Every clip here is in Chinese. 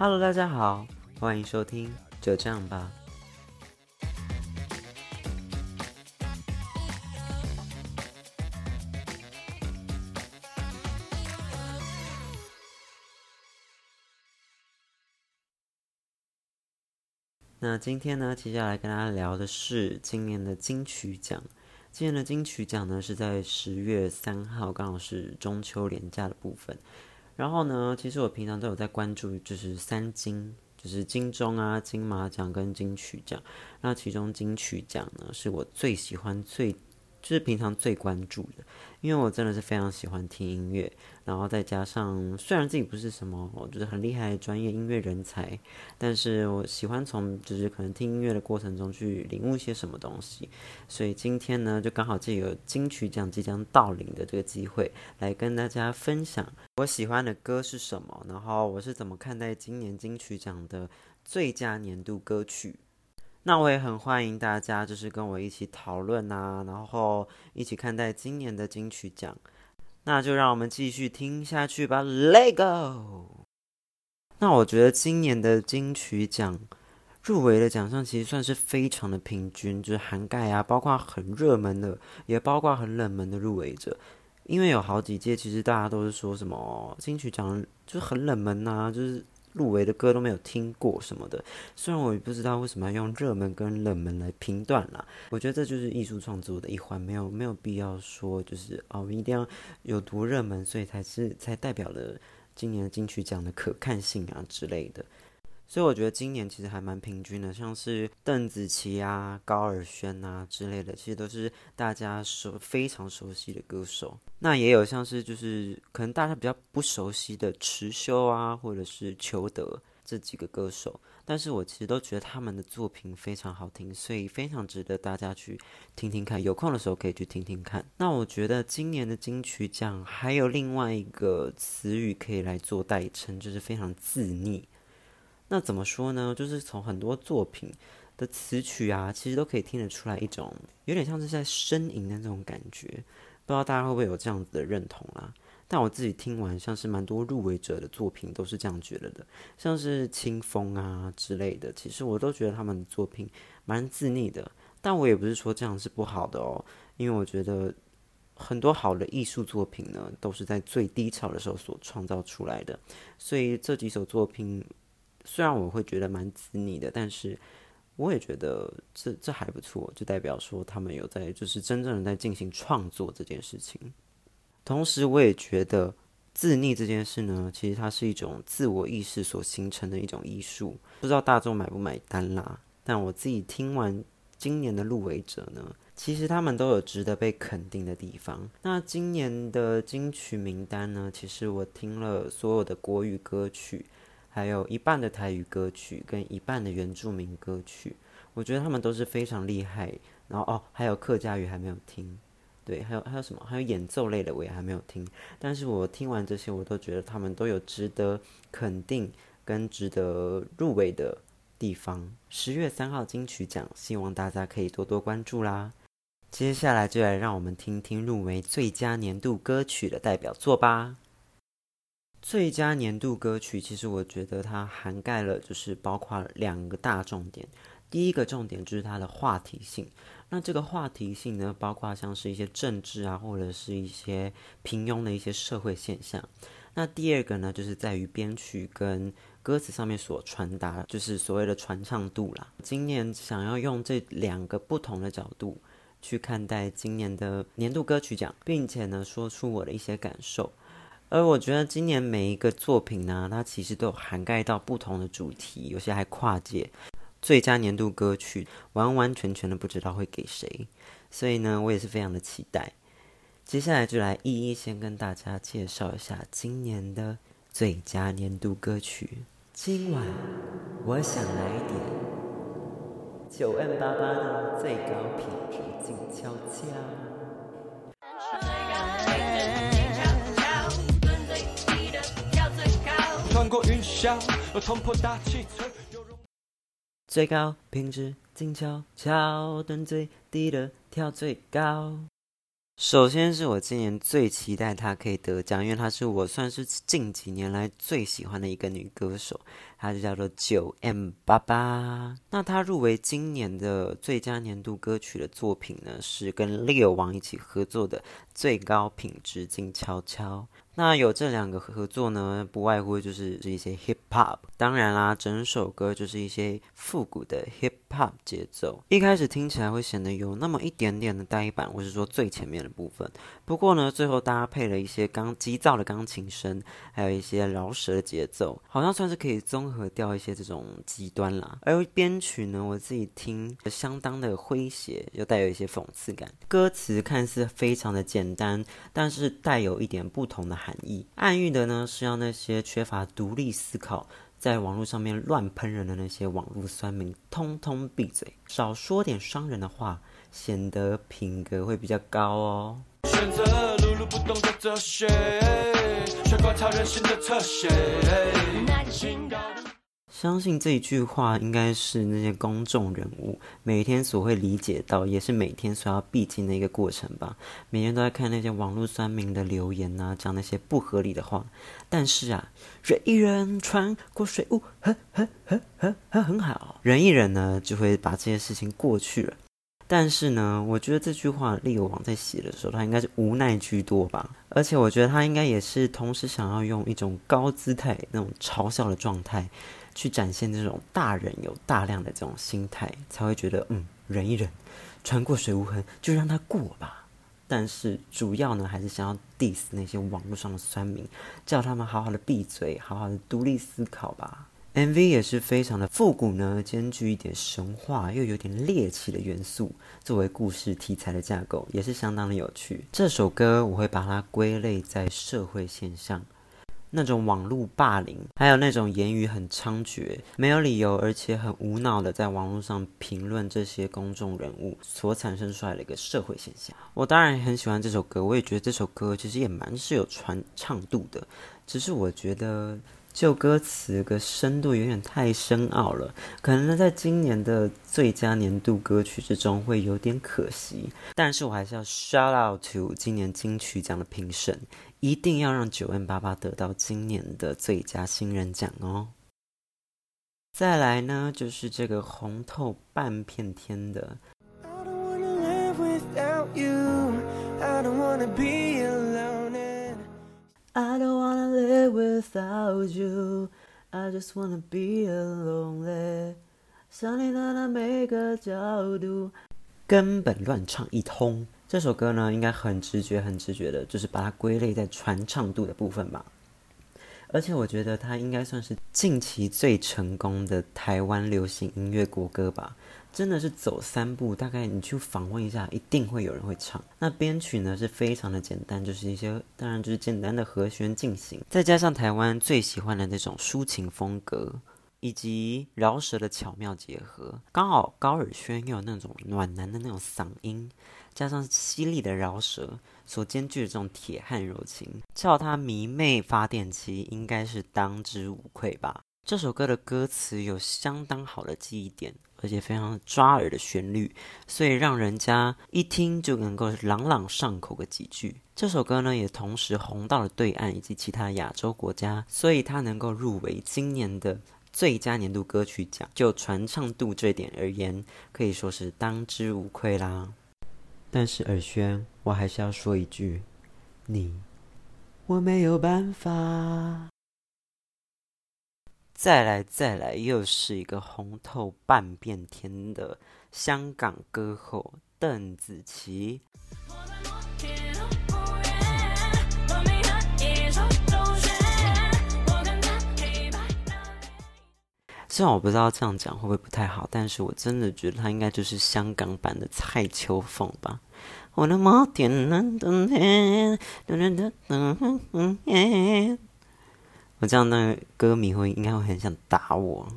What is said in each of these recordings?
Hello，大家好，欢迎收听就这样吧。那今天呢，接下来跟大家聊的是今年的金曲奖。今年的金曲奖呢，是在十月三号，刚好是中秋连假的部分。然后呢，其实我平常都有在关注，就是三金，就是金钟啊、金马奖跟金曲奖。那其中金曲奖呢，是我最喜欢、最就是平常最关注的。因为我真的是非常喜欢听音乐，然后再加上虽然自己不是什么我觉得很厉害的专业音乐人才，但是我喜欢从就是可能听音乐的过程中去领悟一些什么东西，所以今天呢就刚好借由金曲奖即将到临的这个机会，来跟大家分享我喜欢的歌是什么，然后我是怎么看待今年金曲奖的最佳年度歌曲。那我也很欢迎大家，就是跟我一起讨论啊，然后一起看待今年的金曲奖。那就让我们继续听下去吧，Let go。那我觉得今年的金曲奖入围的奖项其实算是非常的平均，就是涵盖啊，包括很热门的，也包括很冷门的入围者。因为有好几届，其实大家都是说什么金曲奖就很冷门呐、啊，就是。入围的歌都没有听过什么的，虽然我也不知道为什么要用热门跟冷门来评断啦。我觉得这就是艺术创作的一环，没有没有必要说就是哦，一定要有多热门，所以才是才代表了今年金曲奖的可看性啊之类的。所以我觉得今年其实还蛮平均的，像是邓紫棋啊、高尔宣啊之类的，其实都是大家熟非常熟悉的歌手。那也有像是就是可能大家比较不熟悉的持修啊，或者是裘德这几个歌手，但是我其实都觉得他们的作品非常好听，所以非常值得大家去听听看。有空的时候可以去听听看。那我觉得今年的金曲奖还有另外一个词语可以来做代称，就是非常自溺。那怎么说呢？就是从很多作品的词曲啊，其实都可以听得出来一种有点像是在呻吟的那种感觉。不知道大家会不会有这样子的认同啊？但我自己听完，像是蛮多入围者的作品都是这样觉得的，像是清风啊之类的，其实我都觉得他们的作品蛮自溺的。但我也不是说这样是不好的哦，因为我觉得很多好的艺术作品呢，都是在最低潮的时候所创造出来的。所以这几首作品。虽然我会觉得蛮自溺的，但是我也觉得这这还不错，就代表说他们有在就是真正的在进行创作这件事情。同时，我也觉得自溺这件事呢，其实它是一种自我意识所形成的一种艺术。不知道大众买不买单啦？但我自己听完今年的入围者呢，其实他们都有值得被肯定的地方。那今年的金曲名单呢，其实我听了所有的国语歌曲。还有一半的台语歌曲跟一半的原住民歌曲，我觉得他们都是非常厉害。然后哦，还有客家语还没有听，对，还有还有什么？还有演奏类的我也还没有听。但是我听完这些，我都觉得他们都有值得肯定跟值得入围的地方。十月三号金曲奖，希望大家可以多多关注啦。接下来就来让我们听听入围最佳年度歌曲的代表作吧。最佳年度歌曲，其实我觉得它涵盖了，就是包括两个大重点。第一个重点就是它的话题性，那这个话题性呢，包括像是一些政治啊，或者是一些平庸的一些社会现象。那第二个呢，就是在于编曲跟歌词上面所传达，就是所谓的传唱度啦。今年想要用这两个不同的角度去看待今年的年度歌曲奖，并且呢，说出我的一些感受。而我觉得今年每一个作品呢，它其实都有涵盖到不同的主题，有些还跨界。最佳年度歌曲完完全全的不知道会给谁，所以呢，我也是非常的期待。接下来就来一一先跟大家介绍一下今年的最佳年度歌曲。今晚我想来点九 M 八八的最高品质静悄悄。最高品质，静悄悄，蹲最低的跳最高。首先是我今年最期待她可以得奖，因为她是我算是近几年来最喜欢的一个女歌手。它就叫做九 M 八八。那他入围今年的最佳年度歌曲的作品呢，是跟 Leo 王一起合作的《最高品质静悄悄》。那有这两个合作呢，不外乎就是一些 hip hop，当然啦，整首歌就是一些复古的 hip hop 节奏。一开始听起来会显得有那么一点点的呆板，或是说最前面的部分。不过呢，最后搭配了一些钢急躁的钢琴声，还有一些饶舌的节奏，好像算是可以综合掉一些这种极端啦。而编曲呢，我自己听相当的诙谐，又带有一些讽刺感。歌词看似非常的简单，但是带有一点不同的含义，暗喻的呢是要那些缺乏独立思考，在网络上面乱喷人的那些网络酸民，通通闭嘴，少说点伤人的话，显得品格会比较高哦。选择碌碌不动的哲学，学观察人心的侧写。相信这一句话应该是那些公众人物每天所会理解到，也是每天所要必经的一个过程吧。每天都在看那些网络酸民的留言啊，讲那些不合理的话。但是啊，忍一忍，穿过水雾，呵呵呵呵呵，很好。忍一忍呢，就会把这些事情过去了。但是呢，我觉得这句话利友王在写的时候，他应该是无奈居多吧。而且我觉得他应该也是同时想要用一种高姿态、那种嘲笑的状态。去展现这种大人有大量的这种心态，才会觉得嗯，忍一忍，船过水无痕，就让他过吧。但是主要呢，还是想要 diss 那些网络上的酸民，叫他们好好的闭嘴，好好的独立思考吧。MV 也是非常的复古呢，兼具一点神话又有点猎奇的元素，作为故事题材的架构，也是相当的有趣。这首歌我会把它归类在社会现象。那种网络霸凌，还有那种言语很猖獗、没有理由而且很无脑的在网络上评论这些公众人物所产生出来的一个社会现象。我当然很喜欢这首歌，我也觉得这首歌其实也蛮是有传唱度的，只是我觉得。就歌词个深度有点太深奥了，可能呢在今年的最佳年度歌曲之中会有点可惜。但是我还是要 shout out to 今年金曲奖的评审，一定要让 9m88 得到今年的最佳新人奖哦。再来呢，就是这个红透半片天的。I don't wanna live I don't wanna live without you. I just wanna be lonely. 想你的每个角度，根本乱唱一通。这首歌呢，应该很直觉、很直觉的，就是把它归类在传唱度的部分吧。而且我觉得它应该算是近期最成功的台湾流行音乐国歌吧。真的是走三步，大概你去访问一下，一定会有人会唱。那编曲呢是非常的简单，就是一些当然就是简单的和弦进行，再加上台湾最喜欢的那种抒情风格，以及饶舌的巧妙结合，刚好高尔宣又有那种暖男的那种嗓音，加上犀利的饶舌所兼具的这种铁汉柔情，叫他迷妹发电机应该是当之无愧吧。这首歌的歌词有相当好的记忆点。而且非常抓耳的旋律，所以让人家一听就能够朗朗上口个几句。这首歌呢，也同时红到了对岸以及其他亚洲国家，所以它能够入围今年的最佳年度歌曲奖。就传唱度这点而言，可以说是当之无愧啦。但是尔轩，我还是要说一句，你，我没有办法。再来，再来，又是一个红透半边天的香港歌后邓紫棋。虽然我不知道这样讲会不会不太好，但是我真的觉得她应该就是香港版的蔡秋凤吧。我的摩天轮等天，噔噔噔噔噔噔。我这样，那歌迷会应该会很想打我。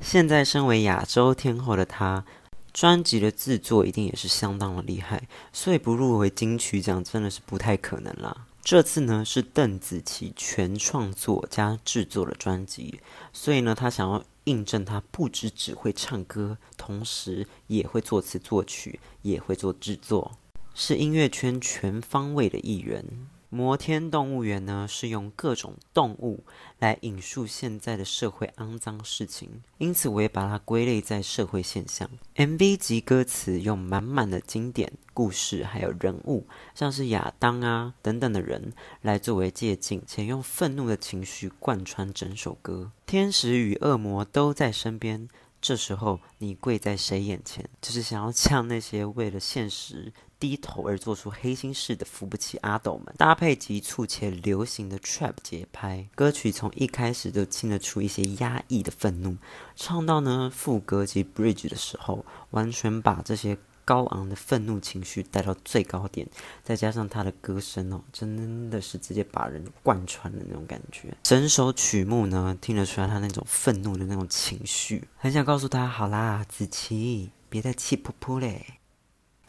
现在身为亚洲天后的她，专辑的制作一定也是相当的厉害，所以不入围金曲奖真的是不太可能啦。这次呢是邓紫棋全创作加制作的专辑，所以呢她想要印证她不只只会唱歌，同时也会作词作曲，也会做制作，是音乐圈全方位的艺人。摩天动物园呢，是用各种动物来引述现在的社会肮脏事情，因此我也把它归类在社会现象。MV 及歌词用满满的经典故事，还有人物，像是亚当啊等等的人来作为借镜，且用愤怒的情绪贯穿整首歌。天使与恶魔都在身边，这时候你跪在谁眼前？就是想要呛那些为了现实。低头而做出黑心事的扶不起阿斗们，搭配急促且流行的 trap 节拍，歌曲从一开始就听得出一些压抑的愤怒，唱到呢副歌及 bridge 的时候，完全把这些高昂的愤怒情绪带到最高点，再加上他的歌声哦，真的是直接把人贯穿的那种感觉。整首曲目呢，听得出来他那种愤怒的那种情绪，很想告诉他，好啦，子琪，别再气噗噗嘞。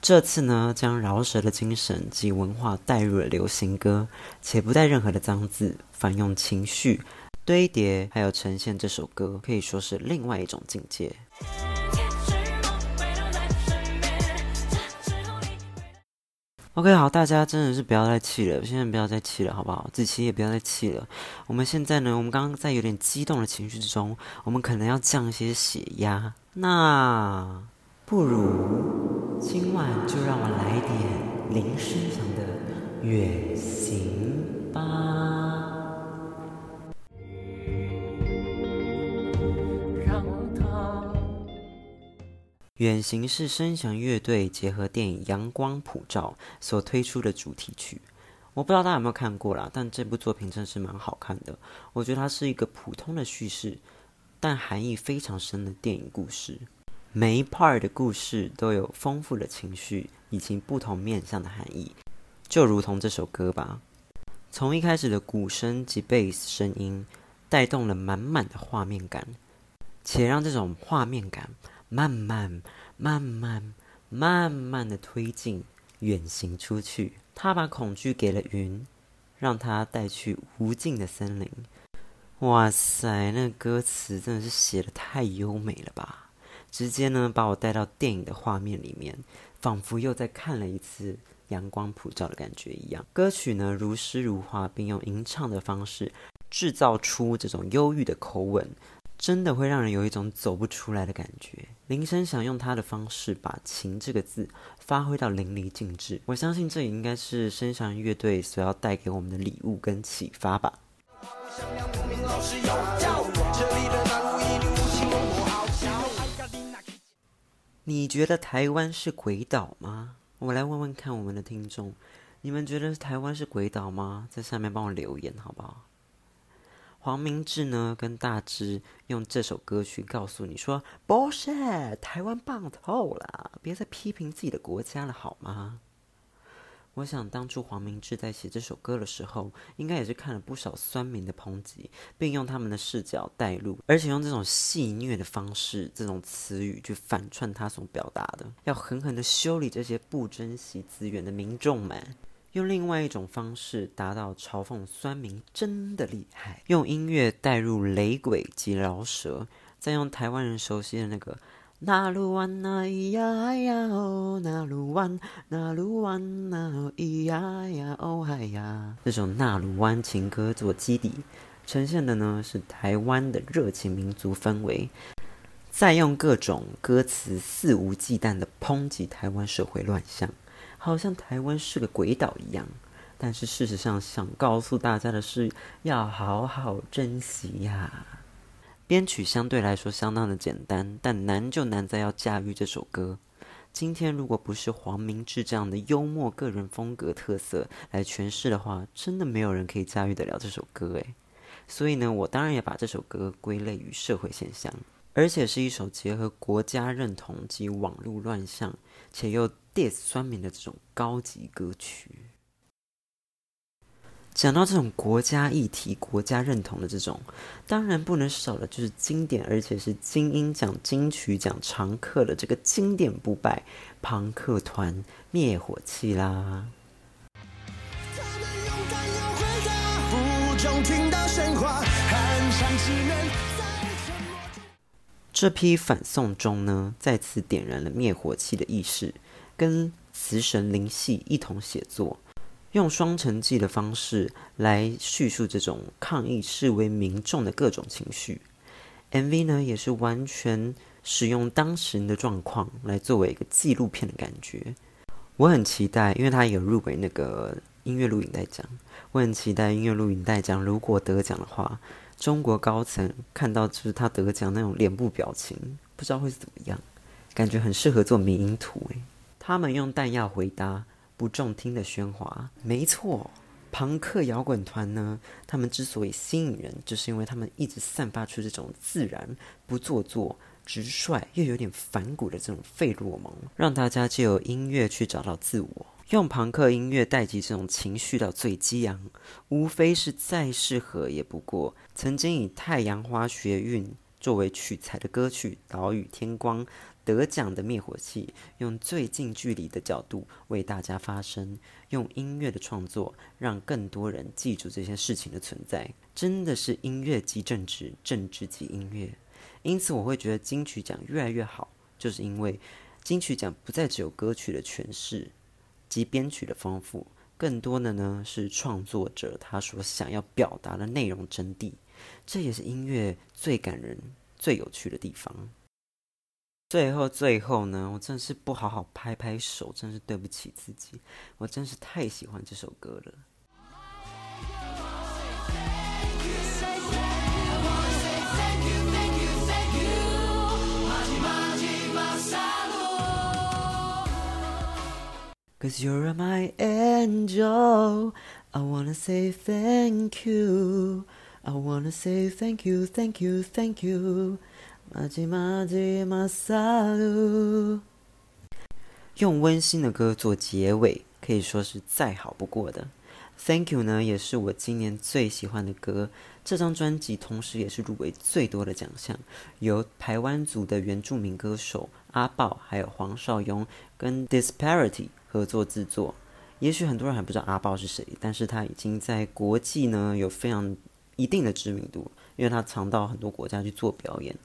这次呢，将饶舌的精神及文化带入了流行歌，且不带任何的脏字，反用情绪堆叠，还有呈现这首歌，可以说是另外一种境界。OK，好，大家真的是不要再气了，现在不要再气了，好不好？子琪也不要再气了。我们现在呢，我们刚刚在有点激动的情绪之中，我们可能要降一些血压，那不如。今晚就让我来点林声祥的《远行》吧。远行是声祥乐队结合电影《阳光普照》所推出的主题曲。我不知道大家有没有看过啦，但这部作品真是蛮好看的。我觉得它是一个普通的叙事，但含义非常深的电影故事。每一 part 的故事都有丰富的情绪以及不同面向的含义，就如同这首歌吧。从一开始的鼓声及贝斯声音，带动了满满的画面感，且让这种画面感慢慢、慢慢、慢慢的推进，远行出去。他把恐惧给了云，让它带去无尽的森林。哇塞，那歌词真的是写的太优美了吧！直接呢把我带到电影的画面里面，仿佛又再看了一次阳光普照的感觉一样。歌曲呢如诗如画，并用吟唱的方式制造出这种忧郁的口吻，真的会让人有一种走不出来的感觉。林生想用他的方式把“情”这个字发挥到淋漓尽致，我相信这也应该是生祥乐队所要带给我们的礼物跟启发吧。你觉得台湾是鬼岛吗？我来问问看我们的听众，你们觉得台湾是鬼岛吗？在下面帮我留言好不好？黄明志呢，跟大志用这首歌曲告诉你说：“不是，台湾棒透了，别再批评自己的国家了，好吗？”我想，当初黄明志在写这首歌的时候，应该也是看了不少酸民的抨击，并用他们的视角带入，而且用这种戏谑的方式、这种词语去反串他所表达的，要狠狠的修理这些不珍惜资源的民众们，用另外一种方式达到嘲讽酸民真的厉害，用音乐带入雷鬼及饶舌，再用台湾人熟悉的那个。那鲁湾那咿呀呀哦，那鲁湾那鲁湾那咿呀呀哦嗨呀，这首那鲁湾情歌做基底，呈现的呢是台湾的热情民族氛围，再用各种歌词肆无忌惮的抨击台湾社会乱象，好像台湾是个鬼岛一样。但是事实上，想告诉大家的是，要好好珍惜呀。编曲相对来说相当的简单，但难就难在要驾驭这首歌。今天如果不是黄明志这样的幽默个人风格特色来诠释的话，真的没有人可以驾驭得了这首歌诶。所以呢，我当然也把这首歌归类于社会现象，而且是一首结合国家认同及网络乱象，且又 diss 酸民的这种高级歌曲。讲到这种国家议题、国家认同的这种，当然不能少的就是经典，而且是金音奖、金曲奖常客的这个经典不败庞克团灭火器啦。这批反送中呢，再次点燃了灭火器的意识，跟词神灵系一同写作。用双城记的方式来叙述这种抗议示威民众的各种情绪。MV 呢，也是完全使用当时的状况来作为一个纪录片的感觉。我很期待，因为他有入围那个音乐录影带奖。我很期待音乐录影带奖如果得奖的话，中国高层看到就是他得奖那种脸部表情，不知道会是怎么样，感觉很适合做迷因图诶。他们用弹药回答不中听的喧哗，没错。朋克摇滚团呢，他们之所以吸引人，就是因为他们一直散发出这种自然、不做作、直率又有点反骨的这种费洛蒙，让大家借由音乐去找到自我。用朋克音乐带起这种情绪到最激昂，无非是再适合也不过。曾经以《太阳花学运》作为取材的歌曲《岛屿天光》。得奖的灭火器，用最近距离的角度为大家发声，用音乐的创作让更多人记住这些事情的存在，真的是音乐即政治，政治即音乐。因此，我会觉得金曲奖越来越好，就是因为金曲奖不再只有歌曲的诠释及编曲的丰富，更多的呢是创作者他所想要表达的内容真谛，这也是音乐最感人、最有趣的地方。最后，最后呢，我真是不好好拍拍手，真是对不起自己。我真是太喜欢这首歌了。Cause you're my angel, I wanna say thank you, I wanna say thank you, thank you, thank you. 用温馨的歌做结尾，可以说是再好不过的。Thank you 呢，也是我今年最喜欢的歌。这张专辑同时也是入围最多的奖项，由台湾组的原住民歌手阿爆还有黄少雍跟 Disparity 合作制作。也许很多人还不知道阿爆是谁，但是他已经在国际呢有非常一定的知名度，因为他常到很多国家去做表演。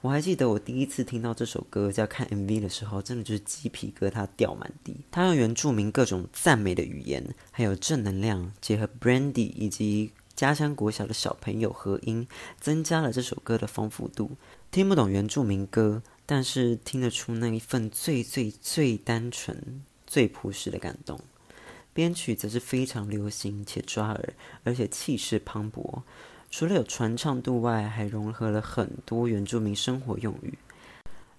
我还记得我第一次听到这首歌，在看 MV 的时候，真的就是鸡皮疙瘩掉满地。他用原住民各种赞美的语言，还有正能量，结合 Brandy 以及家乡国小的小朋友合音，增加了这首歌的丰富度。听不懂原住民歌，但是听得出那一份最最最单纯、最朴实的感动。编曲则是非常流行且抓耳，而且气势磅礴。除了有传唱度外，还融合了很多原住民生活用语。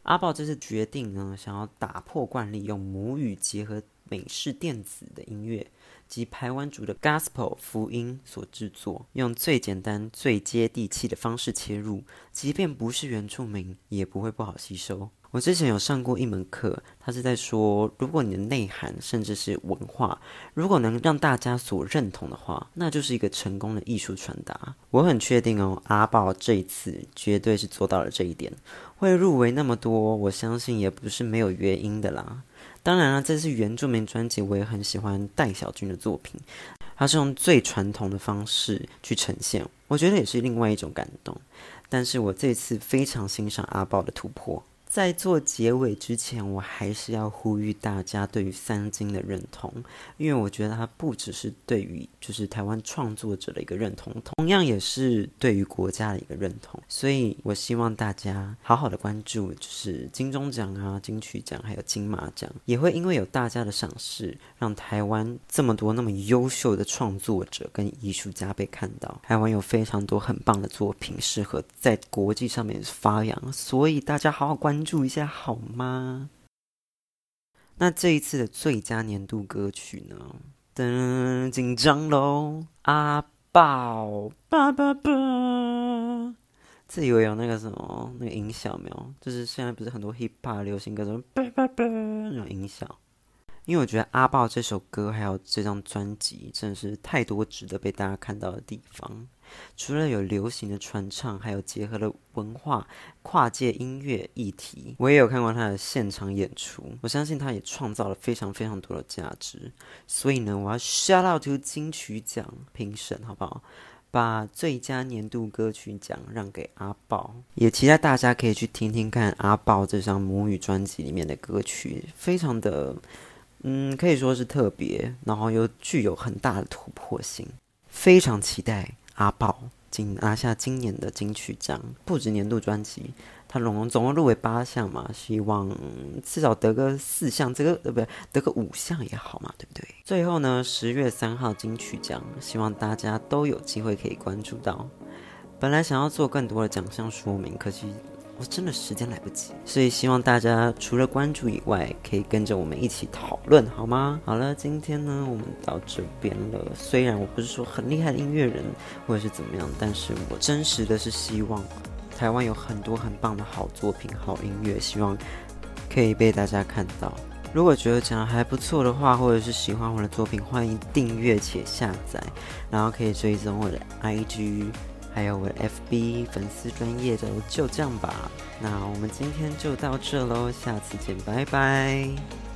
阿豹这次决定呢，想要打破惯例，用母语结合美式电子的音乐及排湾族的 Gospel 福音所制作，用最简单、最接地气的方式切入，即便不是原住民，也不会不好吸收。我之前有上过一门课，他是在说，如果你的内涵甚至是文化，如果能让大家所认同的话，那就是一个成功的艺术传达。我很确定哦，阿爆这一次绝对是做到了这一点，会入围那么多，我相信也不是没有原因的啦。当然了，这次原住民专辑，我也很喜欢戴小军的作品，他是用最传统的方式去呈现，我觉得也是另外一种感动。但是我这次非常欣赏阿爆的突破。在做结尾之前，我还是要呼吁大家对于三金的认同，因为我觉得它不只是对于就是台湾创作者的一个认同，同样也是对于国家的一个认同。所以我希望大家好好的关注，就是金钟奖啊、金曲奖还有金马奖，也会因为有大家的赏识，让台湾这么多那么优秀的创作者跟艺术家被看到。台湾有非常多很棒的作品，适合在国际上面发扬，所以大家好好关。关注一下好吗？那这一次的最佳年度歌曲呢？噔，紧张喽！阿爆，叭叭叭！自以为有那个什么那个音效没有？就是现在不是很多 hip hop 流行歌什么叭叭叭那种音效。因为我觉得阿爆这首歌还有这张专辑，真的是太多值得被大家看到的地方。除了有流行的传唱，还有结合了文化跨界音乐议题。我也有看过他的现场演出，我相信他也创造了非常非常多的价值。所以呢，我要 shout out to 金曲奖评审，好不好？把最佳年度歌曲奖让给阿爆，也期待大家可以去听听看阿爆这张母语专辑里面的歌曲，非常的嗯，可以说是特别，然后又具有很大的突破性，非常期待阿宝今拿下今年的金曲奖，不止年度专辑，他总共总共入围八项嘛，希望至少得个四项，这个呃不得个五项也好嘛，对不对？最后呢，十月三号金曲奖，希望大家都有机会可以关注到。本来想要做更多的奖项说明，可惜。我真的时间来不及，所以希望大家除了关注以外，可以跟着我们一起讨论，好吗？好了，今天呢，我们到这边了。虽然我不是说很厉害的音乐人，或者是怎么样，但是我真实的是希望台湾有很多很棒的好作品、好音乐，希望可以被大家看到。如果觉得讲的还不错的话，或者是喜欢我的作品，欢迎订阅且下载，然后可以追踪我的 IG。还有我的 FB 粉丝专业的就这样吧，那我们今天就到这喽，下次见，拜拜。